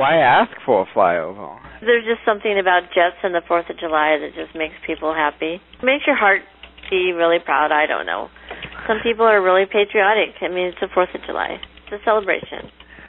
Why ask for a flyover? There's just something about jets and the 4th of July that just makes people happy. Makes your heart be really proud, I don't know. Some people are really patriotic. I mean, it's the 4th of July. It's a celebration.